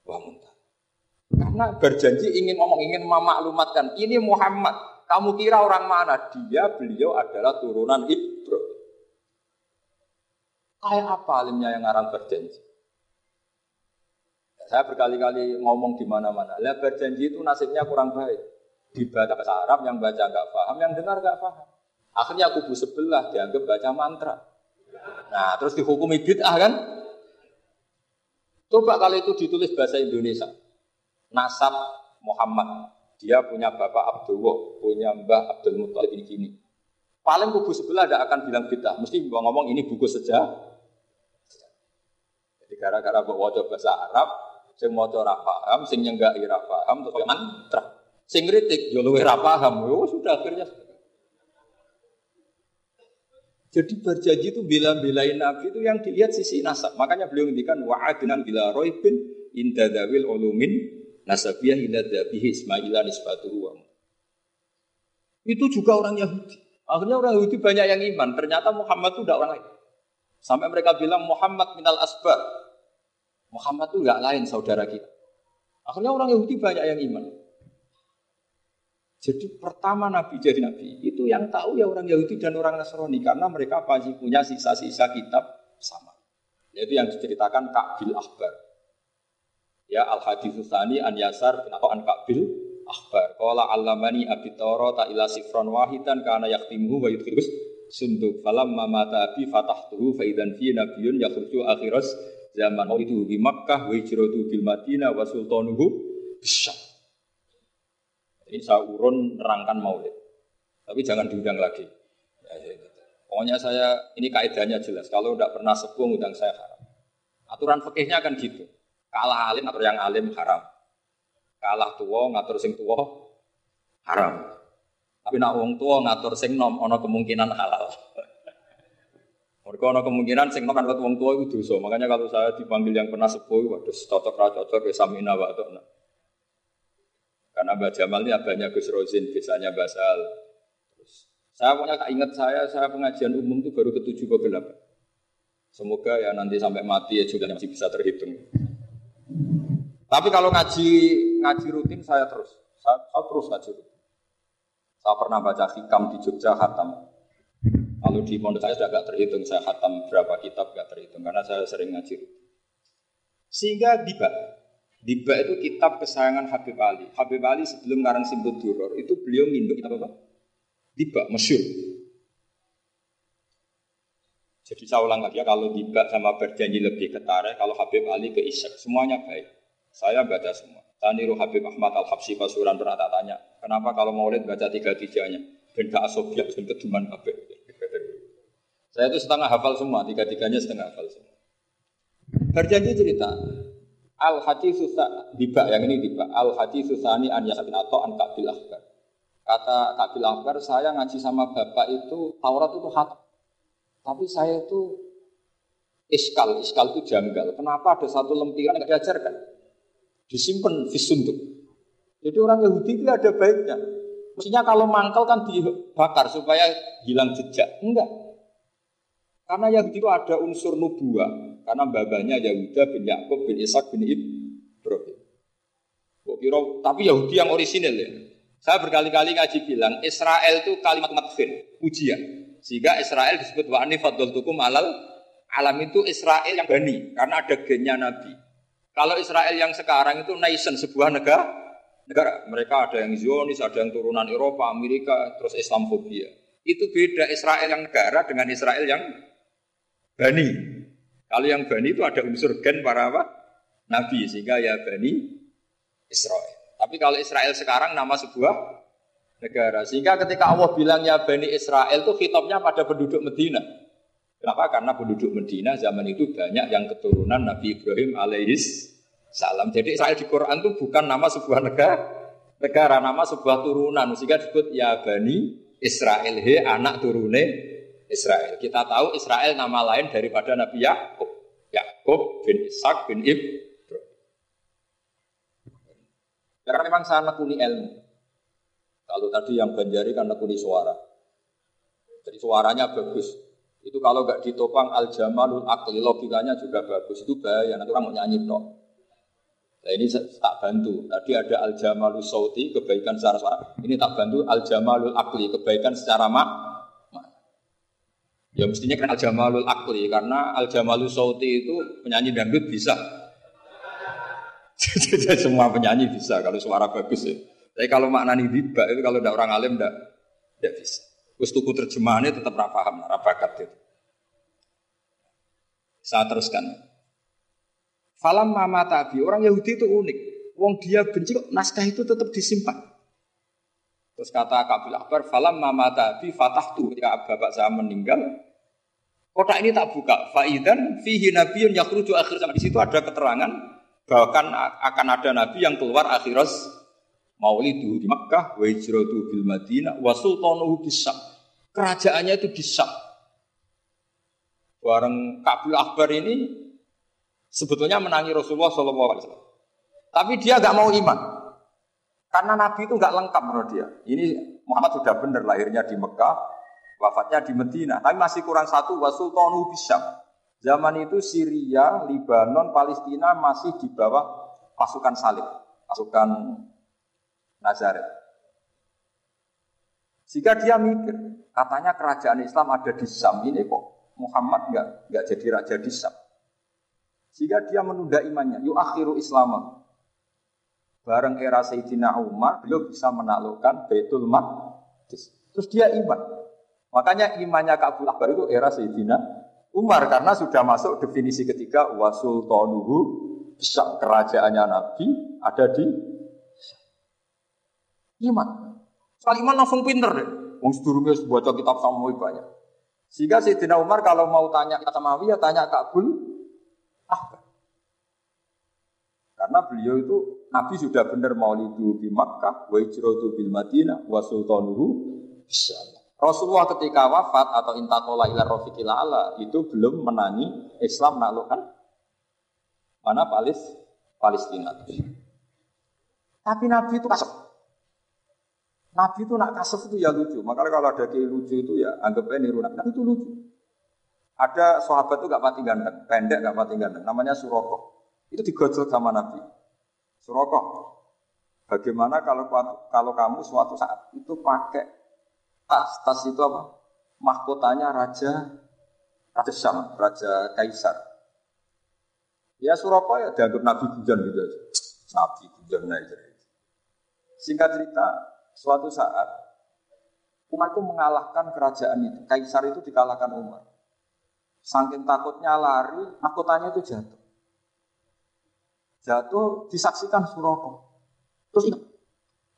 wa muntah. Karena berjanji ingin ngomong, ingin memaklumatkan, ini Muhammad. Kamu kira orang mana? Dia, beliau adalah turunan Ibrahim. Kayak apa alimnya yang ngarang berjanji? Saya berkali-kali ngomong di mana-mana. Lah berjanji itu nasibnya kurang baik dibaca bahasa Arab, yang baca nggak paham, yang dengar nggak paham. Akhirnya kubu sebelah dianggap baca mantra. Nah, terus dihukumi bid'ah kan? Coba kalau itu ditulis bahasa Indonesia. Nasab Muhammad. Dia punya bapak Abdullah, punya mbah Abdul Muthalib ini gini. Paling kubu sebelah tidak akan bilang bid'ah. Mesti ngomong ini buku sejarah. Jadi gara-gara bawa bahasa Arab, sing mau ora paham, sing nyenggak ira paham, terus mantra. Sing kritik yo luwih ra paham. Yo sudah akhirnya. Jadi berjanji itu bila-bilain Nabi itu yang dilihat sisi nasab. Makanya beliau ngendikan wa'adnan bila roibin inda dawil ulumin nasabiyah ila dabihi ismaila nisbatuhu Itu juga orang Yahudi. Akhirnya orang Yahudi banyak yang iman. Ternyata Muhammad itu tidak orang lain. Sampai mereka bilang Muhammad minal asbab. Muhammad itu enggak lain saudara kita. Akhirnya orang Yahudi banyak yang iman. Jadi pertama Nabi jadi Nabi itu yang tahu ya orang Yahudi dan orang Nasrani karena mereka pasti punya sisa-sisa kitab sama. Yaitu yang diceritakan Ka'bil Akbar. Ya al hadis an yasar atau an Ka'bil Akbar. Qala allamani abi ta ila sifron wahidan kana yaktimuhu wa yudkhilus sunduk falam mamata abi fatahtuhu fa idan fi nabiyyun yakhruju akhiras zaman oh itu di Makkah wa hijratu bil Madinah wa sultanuhu bisyam. Ini saya urun nerangkan maulid. Tapi jangan diundang lagi. Ya, ya, gitu. Pokoknya saya, ini kaidahnya jelas. Kalau tidak pernah sepuh, undang saya haram. Aturan fikihnya kan gitu. Kalah alim atau yang alim haram. Kalah tua ngatur sing tua haram. Tapi nak wong tua ngatur sing nom, ono kemungkinan halal. Mereka ono kemungkinan sing nom kan wong tua itu dosa. Makanya kalau saya dipanggil yang pernah sepuh, waduh cocok ra cocok ya samina wa karena Mbak Jamal ini abahnya Gus Rozin, biasanya Basal. Terus, saya punya ingat saya, saya pengajian umum itu baru ketujuh ke. Semoga ya nanti sampai mati ya juga masih bisa terhitung. Tapi kalau ngaji ngaji rutin saya terus, saya, saya terus ngaji rutin. Saya pernah baca hikam di Jogja hatam. Kalau di pondok saya sudah agak terhitung, saya hatam berapa kitab gak terhitung karena saya sering ngaji rutin. Sehingga tiba Diba itu kitab kesayangan Habib Ali. Habib Ali sebelum ngarang Simbol Duror itu beliau nginduk kitab apa? Diba, masyur. Jadi saya ulang lagi ya, kalau Diba sama berjanji lebih ketara, kalau Habib Ali ke Isyak, semuanya baik. Saya baca semua. Saya niru Habib Ahmad Al-Habsi Pasuran pernah tak tanya, kenapa kalau maulid baca tiga-tiganya? Ben gak asobiak, ben keduman kabeh. Saya itu setengah hafal semua, tiga-tiganya setengah hafal semua. Berjanji cerita, Al hadis susah diba yang ini diba. Al hadis susani an yasin atau an kabil akbar. Kata kabil akbar, saya ngaji sama bapak itu Taurat itu hat. Tapi saya itu iskal, iskal itu janggal. Kenapa ada satu lempiran yang diajarkan? Disimpan visunduk. Jadi orang Yahudi itu ada baiknya. Mestinya kalau mangkal kan dibakar supaya hilang jejak. Enggak. Karena Yahudi itu ada unsur nubuah. Karena babanya Yahuda bin Yakub bin Ishak bin Ibrahim. Tapi Yahudi yang orisinil ya. Saya berkali-kali ngaji bilang Israel itu kalimat matfir, ujian. Sehingga Israel disebut wa anifadul tukum alal alam itu Israel yang bani karena ada gennya Nabi. Kalau Israel yang sekarang itu nation sebuah negara, negara mereka ada yang Zionis, ada yang turunan Eropa, Amerika, terus Islamofobia. Itu beda Israel yang negara dengan Israel yang bani. Kalau yang Bani itu ada unsur gen para apa? Nabi sehingga ya Bani Israel. Tapi kalau Israel sekarang nama sebuah negara. Sehingga ketika Allah bilang ya Bani Israel itu kitabnya pada penduduk Medina. Kenapa? Karena penduduk Medina zaman itu banyak yang keturunan Nabi Ibrahim alaihis salam. Jadi Israel di Quran itu bukan nama sebuah negara, negara nama sebuah turunan. Sehingga disebut ya Bani Israel, he anak turune Israel. Kita tahu Israel nama lain daripada Nabi Yakub. Yakub bin Ishak bin Ibrahim. Karena memang saya nekuni ilmu. Kalau tadi yang Banjari kan nekuni suara. Jadi suaranya bagus. Itu kalau nggak ditopang al jamalul akli logikanya juga bagus. Itu bahaya. Nanti orang mau nyanyi tok. Nah ini tak bantu. Tadi ada al jamalul sauti kebaikan secara suara. Ini tak bantu al jamalul akli kebaikan secara mak Ya mestinya kan Al-Jamalul Akli karena Al-Jamalul Sauti itu penyanyi dangdut bisa. Semua penyanyi bisa kalau suara bagus ya. Tapi kalau maknani diba itu kalau tidak orang alim tidak tidak bisa. Terus tuku terjemahannya tetap rapaham, rapakat itu. Saya teruskan. Falam mama tabi orang Yahudi itu unik. Wong dia benci kok naskah itu tetap disimpan. Terus kata Kabil Akbar, falam mama tabi fatah tuh ketika bapak saya meninggal, kotak ini tak buka. Faidan fihi nabiyun yakhruju akhir zaman. Di situ ada keterangan bahkan akan ada nabi yang keluar akhiras maulidu di Makkah, wa hijratu bil Madinah, wa sultanuhu bisam. Kerajaannya itu bisam. Bareng Kabil Akbar ini sebetulnya menangi Rasulullah SAW. Tapi dia nggak mau iman. Karena Nabi itu nggak lengkap menurut dia. Ini Muhammad sudah benar lahirnya di Mekah, wafatnya di Medina. Tapi masih kurang satu, wasultanu Bisyam. Zaman itu Syria, Libanon, Palestina masih di bawah pasukan salib, pasukan Nazaret. Jika dia mikir, katanya kerajaan Islam ada di Sam, ini kok Muhammad nggak nggak jadi raja di Sam. Jika dia menunda imannya, yuk akhiru Islam. Bareng era Sayyidina Umar, beliau bisa menaklukkan Baitul Maqdis. Terus dia iman. Makanya imannya Ka'bul Akbar itu era Sayyidina Umar karena sudah masuk definisi ketiga wasultanuhu bisa kerajaannya Nabi ada di iman. Soal iman langsung pinter deh. Wong sedurunge baca kitab Samawi banyak. Sehingga Sayyidina Umar kalau mau tanya kitab Samawi ya tanya Ka'bul Akbar. Karena beliau itu Nabi sudah benar maulidu di Makkah, wa ijratu bil Madinah, wa sultanuhu Rasulullah ketika wafat atau intakola ila rofiqil ala itu belum menangi Islam naklukkan mana Palis Palestina. Tapi Nabi itu kasep. Nabi itu nak kasep itu ya lucu. Makanya kalau ada kayak lucu itu ya anggapnya niru Nabi. Itu lucu. Ada sahabat itu gak mati ganteng, pendek gak mati ganteng. Namanya Suroko. Itu digojol sama Nabi. Suroko. Bagaimana kalau kalau kamu suatu saat itu pakai tas. Tas itu apa? Mahkotanya raja Raja Syam, Raja Kaisar. Ya Surabaya dianggap Nabi Bujan gitu aja. Nabi Bujan aja. Singkat cerita, suatu saat Umar itu mengalahkan kerajaan itu. Kaisar itu dikalahkan Umar. Saking takutnya lari, mahkotanya itu jatuh. Jatuh disaksikan Suroko. Terus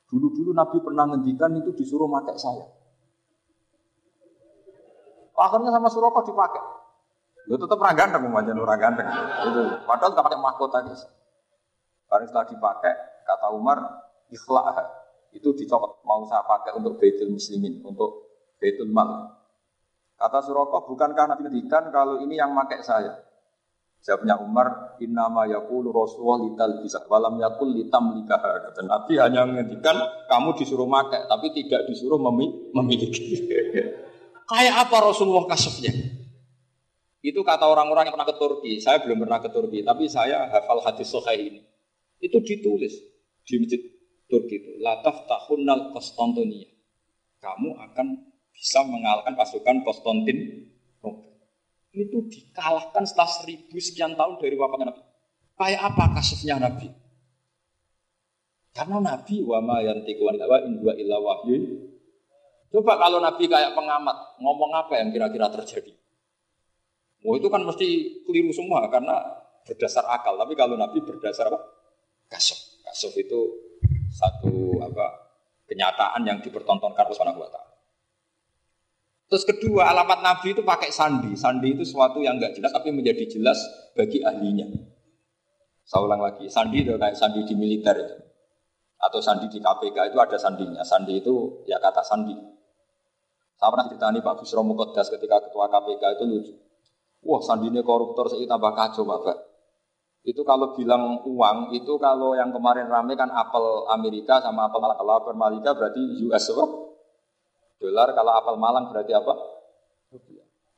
dulu-dulu Nabi pernah ngendikan itu disuruh pakai saya. Akhirnya sama Suroko dipakai. Lu tetap orang ganteng, umpamanya orang ganteng. Itu. Padahal nggak pakai mahkota guys. Karena setelah dipakai, kata Umar, ikhlas itu dicopot. Mau saya pakai untuk baitul muslimin, untuk baitul mal. Kata Suroko, bukankah Nabi ngendikan kalau ini yang pakai saya? Jawabnya Umar, innama yakul Rasulullah lital bisa, walam yakul litam likah. Dan Nabi hanya menghentikan kamu disuruh pakai, tapi tidak disuruh memiliki. Kayak apa Rasulullah kasufnya? Itu kata orang-orang yang pernah ke Turki. Saya belum pernah ke Turki, tapi saya hafal hadis Sahih ini. Itu ditulis di masjid Turki itu. Lataf tahunnal Konstantinia. Kamu akan bisa mengalahkan pasukan Konstantin itu dikalahkan setelah seribu sekian tahun dari wafatnya Nabi. Kayak apa kasusnya Nabi? Karena Nabi wa ma yantiqu anil hawa in huwa illa wahyu Coba kalau Nabi kayak pengamat, ngomong apa yang kira-kira terjadi? Oh itu kan mesti keliru semua karena berdasar akal. Tapi kalau Nabi berdasar apa? Kasuf. Kasuf itu satu apa kenyataan yang dipertontonkan oleh Subhanahu wa taala. Terus kedua, alamat Nabi itu pakai sandi. Sandi itu sesuatu yang enggak jelas tapi menjadi jelas bagi ahlinya. Saya ulang lagi, sandi itu kayak sandi di militer itu. Atau sandi di KPK itu ada sandinya. Sandi itu ya kata sandi. Saya pernah ditanya Pak Busro Mukodas ketika ketua KPK itu lucu. Wah sandinya koruptor saya tambah kacau Bapak. Itu kalau bilang uang, itu kalau yang kemarin rame kan apel Amerika sama apel Malang. Kalau apel Malika berarti US apa? Dolar, kalau apel Malang berarti apa?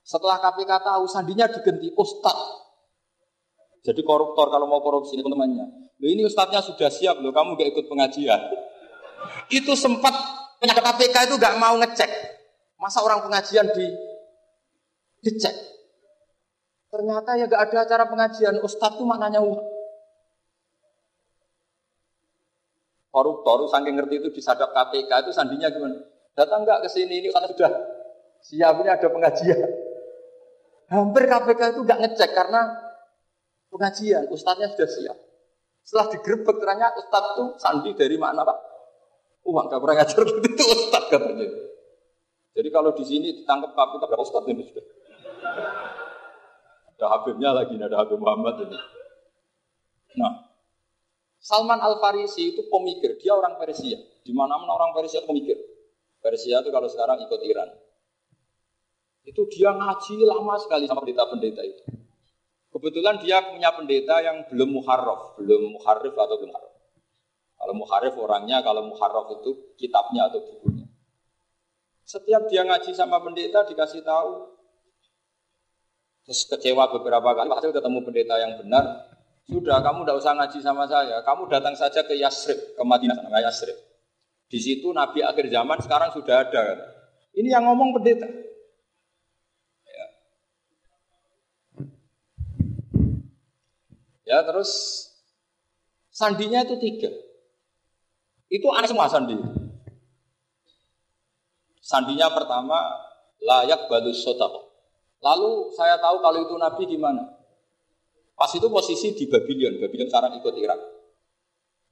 Setelah KPK tahu sandinya diganti Ustad. Jadi koruptor kalau mau korupsi ini teman-temannya. Loh ini ustadznya sudah siap loh, kamu gak ikut pengajian. itu sempat penyakit KPK itu gak mau ngecek. Masa orang pengajian di dicek? Ternyata ya gak ada acara pengajian. Ustadz tuh maknanya uang. Koruptor saking ngerti itu disadap KPK itu sandinya gimana? Datang nggak ke sini ini karena sudah siap ini ada pengajian. Hampir KPK itu nggak ngecek karena pengajian. Ustadznya sudah siap. Setelah digerebek ternyata Ustadz tuh sandi dari mana pak? Uang gak pernah ngajar itu Ustadz katanya. Jadi kalau di sini ditangkap KPK berapa ustadz ini sudah? Ada Habibnya lagi, ada Habib Muhammad ini. Nah, Salman Al Farisi itu pemikir, dia orang Persia. Di mana-mana orang Persia pemikir. Persia itu kalau sekarang ikut Iran. Itu dia ngaji lama sekali sama pendeta-pendeta itu. Kebetulan dia punya pendeta yang belum muharraf, belum muharrif atau belum muharraf. Kalau muharrif orangnya, kalau muharraf itu kitabnya atau bukunya. Setiap dia ngaji sama pendeta dikasih tahu. Terus kecewa beberapa kali, hasil ketemu pendeta yang benar. Sudah, kamu tidak usah ngaji sama saya. Kamu datang saja ke Yasrib, ke Madinah, ke Yasrib. Di situ Nabi akhir zaman sekarang sudah ada. Ini yang ngomong pendeta. Ya, ya terus sandinya itu tiga. Itu aneh semua sandi. Sandinya pertama layak balus sotako. Lalu saya tahu kalau itu Nabi gimana. Pas itu posisi di Babylon. Babylon sekarang ikut Irak.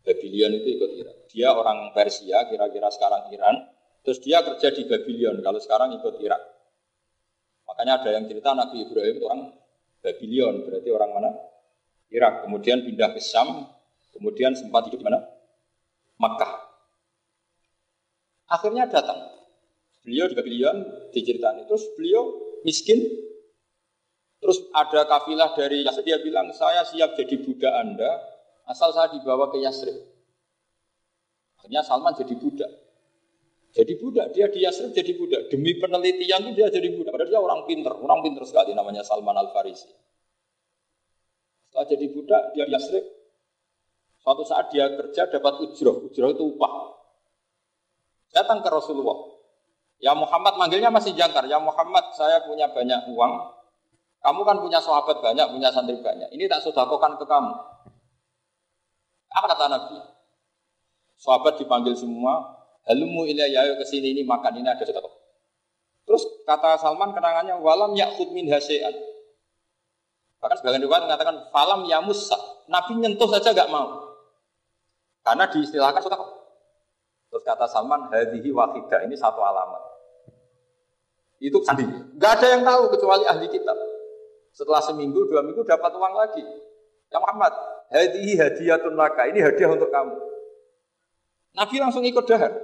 Babylon itu ikut Irak. Dia orang Persia, kira-kira sekarang Iran. Terus dia kerja di Babylon, kalau sekarang ikut Irak. Makanya ada yang cerita Nabi Ibrahim itu orang Babylon, berarti orang mana? Irak. Kemudian pindah ke Syam, kemudian sempat hidup di mana? Makkah. Akhirnya datang. Beliau di Babylon diceritain. Terus beliau miskin. Terus ada kafilah dari Yasrib, dia bilang, saya siap jadi budak Anda, asal saya dibawa ke Yasrib. Akhirnya Salman jadi budak. Jadi budak, dia di Yasrib jadi budak. Demi penelitian itu dia jadi budak. Padahal dia orang pinter, orang pinter sekali namanya Salman Al-Farisi. Setelah jadi budak, dia di Yasrib. Suatu saat dia kerja dapat ujroh, ujroh itu upah. Datang ke Rasulullah. Ya Muhammad manggilnya masih jangkar. Ya Muhammad, saya punya banyak uang. Kamu kan punya sahabat banyak, punya santri banyak. Ini tak sodakokan ke kamu. Apa kata Nabi? Sahabat dipanggil semua. Halumu ilayya ke sini ini makan ini ada sodakok. Terus kata Salman kenangannya walam yakhud min hasean. Bahkan sebagian riwayat mengatakan falam ya musa. Nabi nyentuh saja gak mau. Karena diistilahkan sodakok. Terus kata Salman, hadihi wakidah ini satu alamat. Itu sandi. Gak ada yang tahu kecuali ahli kitab. Setelah seminggu, dua minggu dapat uang lagi. Ya Muhammad, hadihi hadiyatun laka. Ini hadiah untuk kamu. Nabi langsung ikut dahar.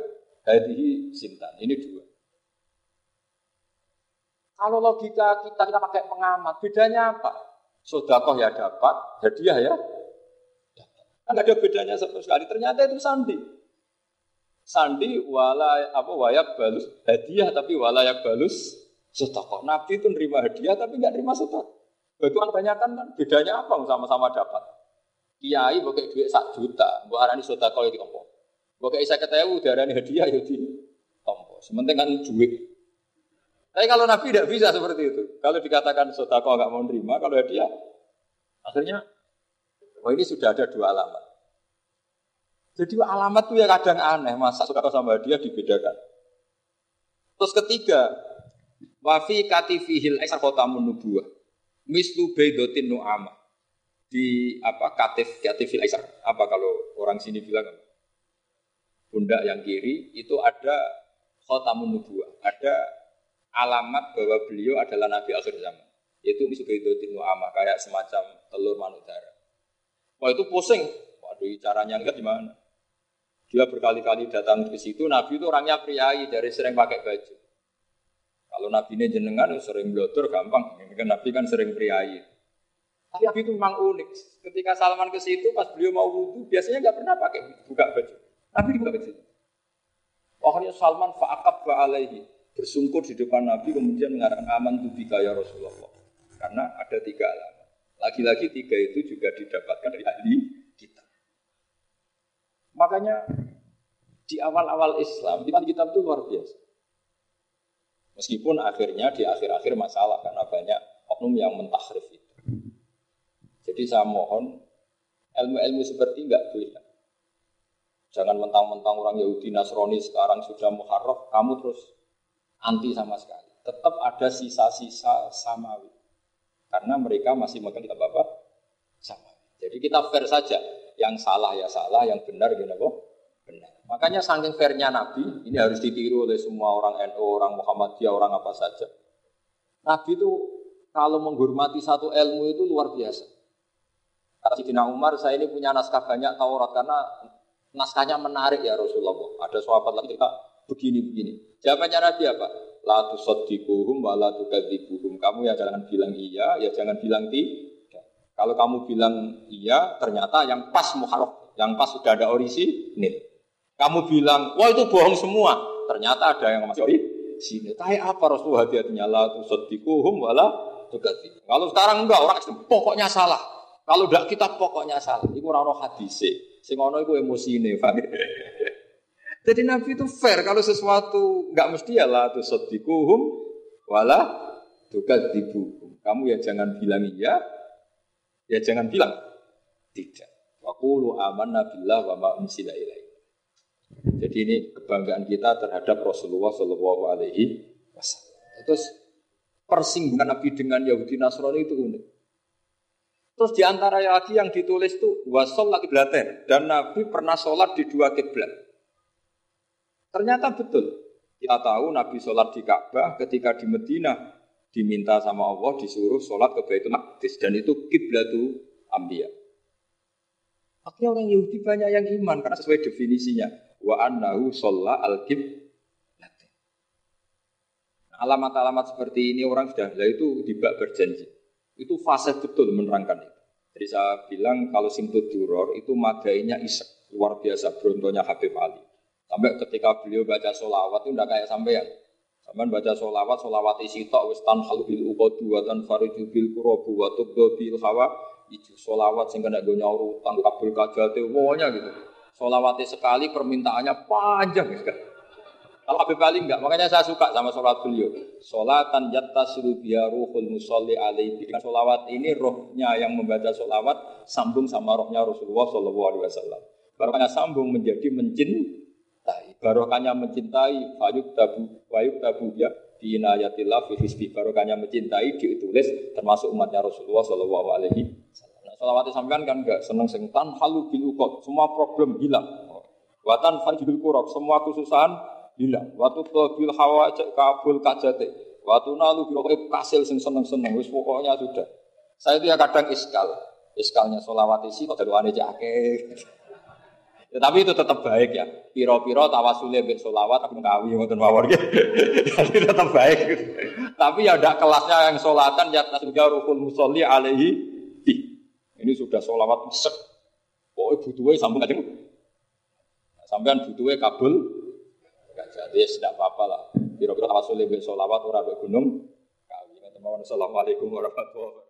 Hadihi sintan. Ini dua. Kalau logika kita kita pakai pengamat, bedanya apa? Sodakoh ya dapat, hadiah ya Kan ada bedanya sama sekali. Ternyata itu sandi. Sandi wala apa wayak balus hadiah tapi walayak balus sotako. Nabi itu nerima hadiah tapi nggak nerima sotako. Itu kan banyak kan bedanya apa sama-sama dapat. Kiai pakai duit sak juta, buat arani sotako itu apa? Pakai saya ketemu darani hadiah ya di tompo. Sementing kan duit. Tapi kalau Nabi tidak bisa seperti itu. Kalau dikatakan sotako nggak mau nerima, kalau hadiah akhirnya oh ini sudah ada dua alamat. Jadi alamat itu ya kadang aneh, masa suka sama dia dibedakan. Terus ketiga, wafi katifihil eksar kota menubuah, mislu beidotin nu'ama. Di apa katif katifil apa kalau orang sini bilang pundak yang kiri itu ada kota menubuah, ada alamat bahwa beliau adalah nabi akhir zaman. Itu mislu beidotin nu'ama, kayak semacam telur manudara. Wah itu pusing, waduh caranya enggak gimana? Dia berkali-kali datang ke situ, Nabi itu orangnya priayi, dari sering pakai baju. Kalau Nabi ini jenengan sering blotor gampang, ini kan Nabi kan sering priayi. Tapi Nabi itu memang unik. Ketika Salman ke situ, pas beliau mau wudhu, biasanya nggak pernah pakai buka baju. Nabi dibuka baju. Pokoknya Salman fa'akab ba'alaihi. Bersungkur di depan Nabi, kemudian mengatakan aman tubika ya Rasulullah. Karena ada tiga alamat. Lagi-lagi tiga itu juga didapatkan dari ahli Makanya di awal-awal Islam, di kitab itu luar biasa. Meskipun akhirnya di akhir-akhir masalah karena banyak oknum yang mentahrif itu. Jadi saya mohon ilmu-ilmu seperti enggak boleh. Jangan mentang-mentang orang Yahudi Nasrani sekarang sudah muharraf, kamu terus anti sama sekali. Tetap ada sisa-sisa samawi. Karena mereka masih makan kitab apa? Sama. Jadi kita fair saja. Yang salah ya salah, yang benar gimana kok? Benar. Makanya saking fairnya Nabi, ini harus ditiru oleh semua orang NU, orang Muhammadiyah, orang apa saja. Nabi itu kalau menghormati satu ilmu itu luar biasa. Kata Sidina Umar, saya ini punya naskah banyak Taurat karena naskahnya menarik ya Rasulullah. Ada sahabat lagi kita begini-begini. Jawabannya Nabi apa? La tusaddiquhum wa la tukadzibuhum. Kamu ya jangan bilang iya, ya jangan bilang tidak. Kalau kamu bilang iya, ternyata yang pas muharraf, yang pas sudah ada orisi, ini. Kamu bilang, wah itu bohong semua. Ternyata ada yang masih ori sini. Tapi apa Rasulullah hati-hatinya la tusaddiquhum wala tukati. Kalau sekarang enggak orang pokoknya salah. Kalau tidak kita pokoknya salah. Iku ora ono hadise. Sing ono iku emosine, Jadi Nabi itu fair kalau sesuatu nggak mesti ya tuh sedikuhum wala tugas dibukum. Kamu ya jangan bilang iya, ya jangan bilang tidak. Wakulu aman nabilah wa ma unsila Jadi ini kebanggaan kita terhadap Rasulullah Shallallahu Alaihi Wasallam. Terus persinggungan Nabi dengan Yahudi Nasrani itu unik. Terus di antara lagi yang ditulis itu wasol lagi blaten dan Nabi pernah sholat di dua kiblat. Ternyata betul. Kita tahu Nabi sholat di Ka'bah ketika di Medina diminta sama Allah disuruh sholat ke Baitul Maqdis dan itu kiblatu Ambiya. Akhirnya orang Yahudi banyak yang iman karena sesuai definisinya wa annahu sholla al Alamat-alamat seperti ini orang sudah lah itu tidak berjanji. Itu fase betul menerangkan itu. Jadi saya bilang kalau simtud duror itu madainya isek luar biasa berontonya Habib Ali. Sampai ketika beliau baca solawat itu tidak kayak sampean. Sampean baca solawat, solawat isi tok wis halu bil uqadu wa fariju bil kurobu wa tubdo bil hawa itu solawat sehingga tidak gue nyaur utang kabul kajate pokoknya gitu. Solawatnya sekali permintaannya panjang sekali. Kalau Habib Ali enggak, makanya saya suka sama sholat beliau. Sholatan yattasilu biya ruhul musalli alaihi. Sholawat ini rohnya yang membaca sholawat sambung sama rohnya Rasulullah Shallallahu Alaihi Wasallam. Barokahnya sambung menjadi mencintai. Barokahnya mencintai. Fayuk tabu, fayuk tabu ya. Binayatillah fi hisbi. Barokahnya mencintai ditulis termasuk umatnya Rasulullah Shallallahu Alaihi Wasallam. Nah, sholawatnya sampean kan enggak seneng sing tan halu bil ukot. Semua problem hilang. Watan fajbil kurab. Semua kesusahan hilang. Waktu bil hawa kabul kajate. Waktu nalu pokoknya kasil sing seneng seneng. Wis pokoknya sudah. Saya itu ya kadang iskal. Iskalnya solawat isi kok ane jake. Ya, tapi itu tetap baik ya. Piro-piro tawasulnya bin solawat aku ngawi ngoten mawon Tapi tetap baik. tapi ya ada kelasnya yang solatan ya juga rukun musolli alaihi Ini sudah solawat sek. Pokoknya butuhnya sambung aja. Sampean butuhnya kabul jadi ya tidak apa-apa lah. Kira-kira tawasul lebih solawat orang gunung. Kami Assalamualaikum warahmatullahi wabarakatuh.